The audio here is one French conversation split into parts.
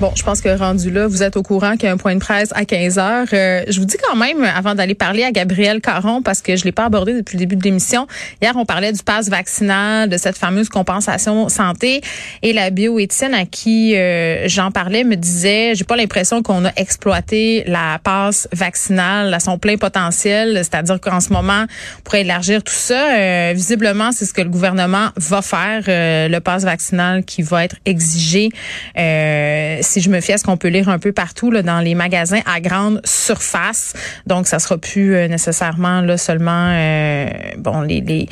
Bon, je pense que rendu là, vous êtes au courant qu'il y a un point de presse à 15 heures. Euh, je vous dis quand même, avant d'aller parler à Gabriel Caron, parce que je l'ai pas abordé depuis le début de l'émission. Hier, on parlait du pass vaccinal, de cette fameuse compensation santé, et la bioéthienne à qui euh, j'en parlais me disait, j'ai pas l'impression qu'on a exploité la passe vaccinale à son plein potentiel, c'est-à-dire qu'en ce moment, on pourrait élargir tout ça. Euh, visiblement, c'est ce que le gouvernement va faire, le pass vaccinal qui va être exigé si je me fie à ce qu'on peut lire un peu partout là, dans les magasins à grande surface. Donc, ça sera plus euh, nécessairement là seulement euh, bon les, les,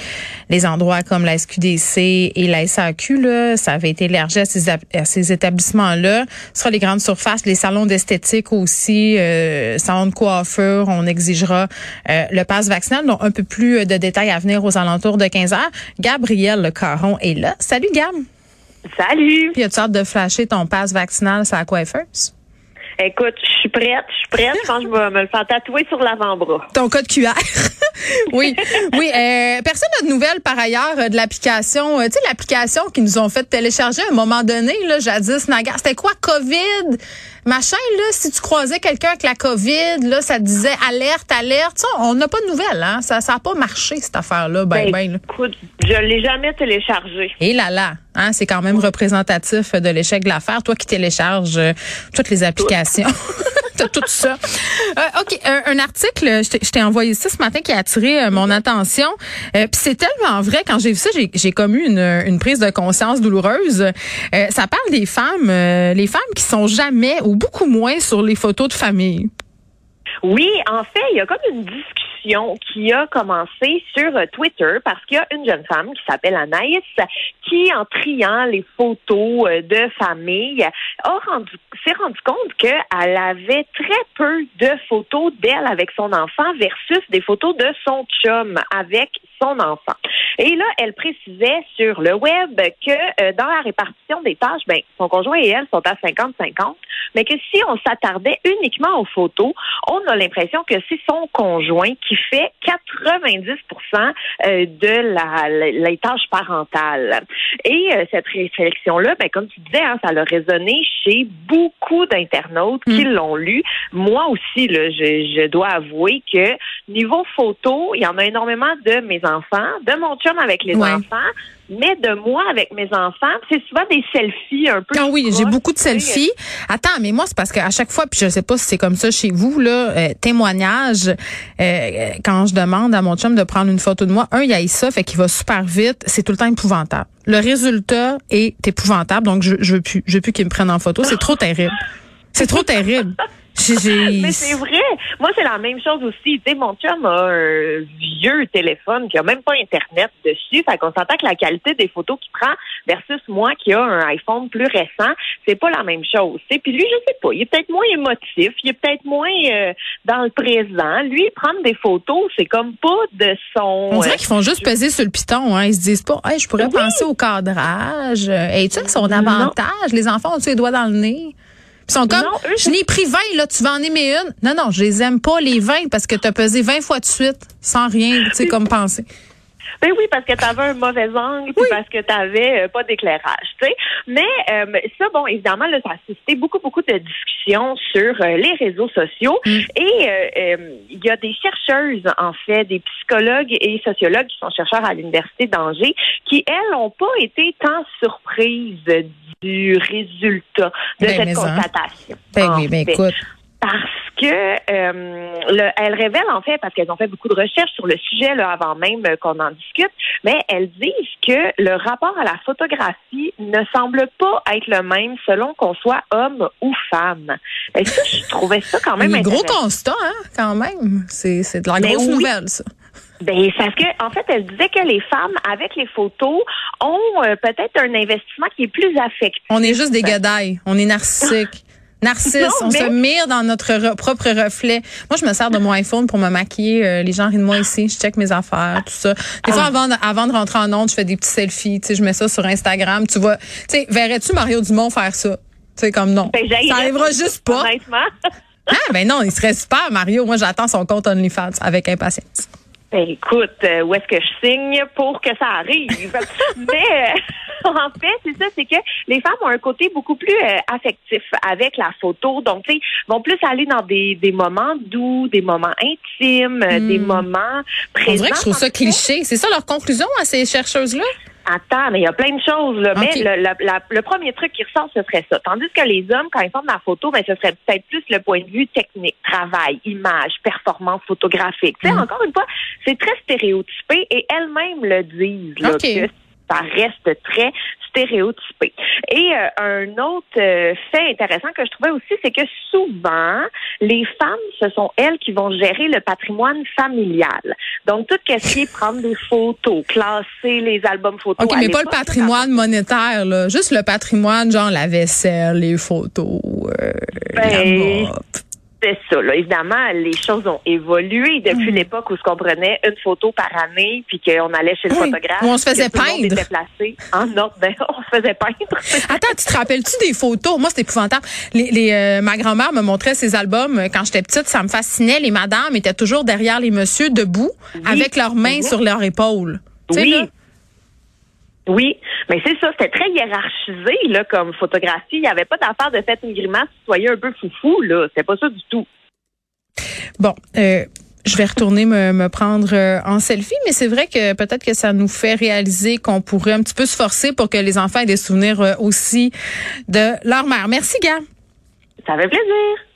les endroits comme la SQDC et la SAQ. Là, ça avait été élargi à ces, à ces établissements-là. Ce sera les grandes surfaces, les salons d'esthétique aussi, euh, salons de coiffure. On exigera euh, le pass vaccinal. Donc, un peu plus de détails à venir aux alentours de 15 heures. Gabriel Le Caron est là. Salut, Gab. Salut! Puis, as-tu hâte de flasher ton passe vaccinal sur la coiffeuse? Écoute, je suis prête, je suis prête. Je pense que je vais me le faire tatouer sur l'avant-bras. Ton code QR. oui, oui. Euh, personne n'a de nouvelles par ailleurs euh, de l'application. Euh, tu sais, l'application qu'ils nous ont fait télécharger à un moment donné, là, jadis, Nagar. C'était quoi, COVID? Machin, là, si tu croisais quelqu'un avec la COVID, là, ça disait alerte, alerte. Ça, on n'a pas de nouvelles, hein. Ça n'a pas marché, cette affaire-là, ben, ben. ben écoute, je l'ai jamais téléchargé. Et là, là. Hein, c'est quand même représentatif de l'échec de l'affaire. Toi qui télécharges toutes les applications. tout ça. Euh, OK, un, article, je t'ai envoyé ça ce matin qui a attiré euh, mon attention. Euh, Puis c'est tellement vrai, quand j'ai vu ça, j'ai comme eu une, une, prise de conscience douloureuse. Euh, ça parle des femmes, les femmes qui sont jamais ou beaucoup moins sur les photos de famille. Oui, en fait, il y a comme une discussion qui a commencé sur Twitter parce qu'il y a une jeune femme qui s'appelle Anaïs qui, en triant les photos euh, de famille, s'est rendu compte qu'elle avait très peu de photos d'elle avec son enfant versus des photos de son chum avec son enfant. Et là, elle précisait sur le web que euh, dans la répartition des tâches, ben, son conjoint et elle sont à 50-50, mais que si on s'attardait uniquement aux photos, on a l'impression que c'est son conjoint qui fait 90% euh, de la, les tâches parentales. Et euh, cette réflexion-là, ben, comme tu disais, hein, ça a résonné chez beaucoup d'internautes qui mm. l'ont lu. Moi aussi, là, je, je dois avouer que niveau photo, il y en a énormément de mes enfants, de mon chum avec les enfants, mais de moi avec mes enfants. C'est souvent des selfies un peu. Ah oui, j'ai beaucoup de selfies. Attends, mais moi, c'est parce qu'à chaque fois, puis je sais pas si c'est comme ça chez vous, là, euh, témoignage, euh, quand je demande à mon chum de prendre une photo de moi, un, il a ça, fait qu'il va super vite, c'est tout le temps épouvantable. Le résultat est épouvantable, donc je, je veux plus, je veux plus qu'il me prenne en photo. C'est trop terrible. C'est trop terrible. Mais c'est vrai. Moi, c'est la même chose aussi. Tu sais, mon chum a un vieux téléphone qui a même pas Internet dessus. Fait qu'on s'entend que la qualité des photos qu'il prend versus moi qui a un iPhone plus récent, c'est pas la même chose. T'sais. Puis lui, je sais pas, il est peut-être moins émotif, il est peut-être moins euh, dans le présent. Lui, prendre des photos, c'est comme pas de son... On dirait qu'ils font juste peser sur le piton. Hein. Ils se disent pas, hey, je pourrais penser au cadrage. Et tu sais, son avantage? Les enfants ont-tu les doigts dans le nez? Ils sont comme, je n'ai pris 20, là, tu vas en aimer une. Non, non, je les aime pas, les 20, parce que tu as pesé 20 fois de suite, sans rien, tu sais, comme penser. Ben oui, parce que tu avais un mauvais angle, parce que tu n'avais euh, pas d'éclairage, tu sais. Mais euh, ça, bon, évidemment, là, ça a suscité beaucoup, beaucoup de discussions sur euh, les réseaux sociaux. Mm. Et il y a des chercheuses, en fait, des psychologues et sociologues qui sont chercheurs à l'Université d'Angers, qui, elles, n'ont pas été tant surprises du résultat de ben, cette hein. constatation. Ben oui, ben écoute parce que euh, le, elles révèlent en fait, parce qu'elles ont fait beaucoup de recherches sur le sujet là, avant même qu'on en discute, mais elles disent que le rapport à la photographie ne semble pas être le même selon qu'on soit homme ou femme. Et ça, je trouvais ça quand même Un gros constat, hein, quand même. C'est, c'est de la ben grosse nouvelle, ça. Ben, parce que, en fait, elle disait que les femmes, avec les photos, ont euh, peut-être un investissement qui est plus affectif. On est juste des gadailles. On est narcissiques. Narcisse, on se mire dans notre propre reflet. Moi, je me sers de mon iPhone pour me maquiller. Euh, les gens rient de moi ici. Je check mes affaires, tout ça. Des fois, ah. avant de, avant de rentrer en onde, je fais des petits selfies. Tu sais, je mets ça sur Instagram. Tu vois, tu sais, verrais-tu Mario Dumont faire ça? Tu sais, comme non. Ben, ça arrivera juste pas. Honnêtement. ah, ben non, il serait super, Mario. Moi, j'attends son compte OnlyFans avec impatience. Ben, écoute, euh, où est-ce que je signe pour que ça arrive? Mais euh, en fait, c'est ça, c'est que les femmes ont un côté beaucoup plus euh, affectif avec la photo. Donc, tu sais, vont plus aller dans des, des moments doux, des moments intimes, des hmm. moments présents. On dirait que je trouve ça cliché. C'est ça leur conclusion à ces chercheuses-là? Attends, mais il y a plein de choses. Là. Mais le, premier truc qui ressort, ce serait ça. Tandis que les hommes, quand ils font de la photo, ben, ce serait peut-être plus le point de vue technique, travail, image, performance photographique. Tu sais, mm. encore une fois, c'est très stéréotypé et elles-mêmes le disent. Là, que ça reste très stéréotypé. Et euh, un autre euh, fait intéressant que je trouvais aussi, c'est que souvent, les femmes, ce sont elles qui vont gérer le patrimoine familial. Donc, tout ce qui est prendre des photos, classer les albums photos. OK, mais pas le patrimoine monétaire, là. Juste le patrimoine, genre la vaisselle, les photos, euh, ben, c'est ça. Là. Évidemment, les choses ont évolué depuis mm. l'époque où ce qu'on prenait une photo par année, puis qu'on allait chez le photographe. Où on se faisait peindre. En ordre, ben, on se faisait peindre. Attends, tu te rappelles-tu des photos? Moi, c'était épouvantable. Les, les euh, ma grand-mère me montrait ses albums euh, quand j'étais petite. Ça me fascinait. Les madames étaient toujours derrière les messieurs, debout, avec leurs mains sur leurs épaules. Oui. Oui, mais c'est ça, c'était très hiérarchisé là comme photographie. Il n'y avait pas d'affaire de fait une grimace, soyez un peu foufou là. C'était pas ça du tout. Bon, euh, je vais retourner me, prendre euh, en selfie, mais c'est vrai que peut-être que ça nous fait réaliser qu'on pourrait un petit peu se forcer pour que les enfants aient des souvenirs euh, aussi de leur mère. Merci, gars. Ça fait plaisir.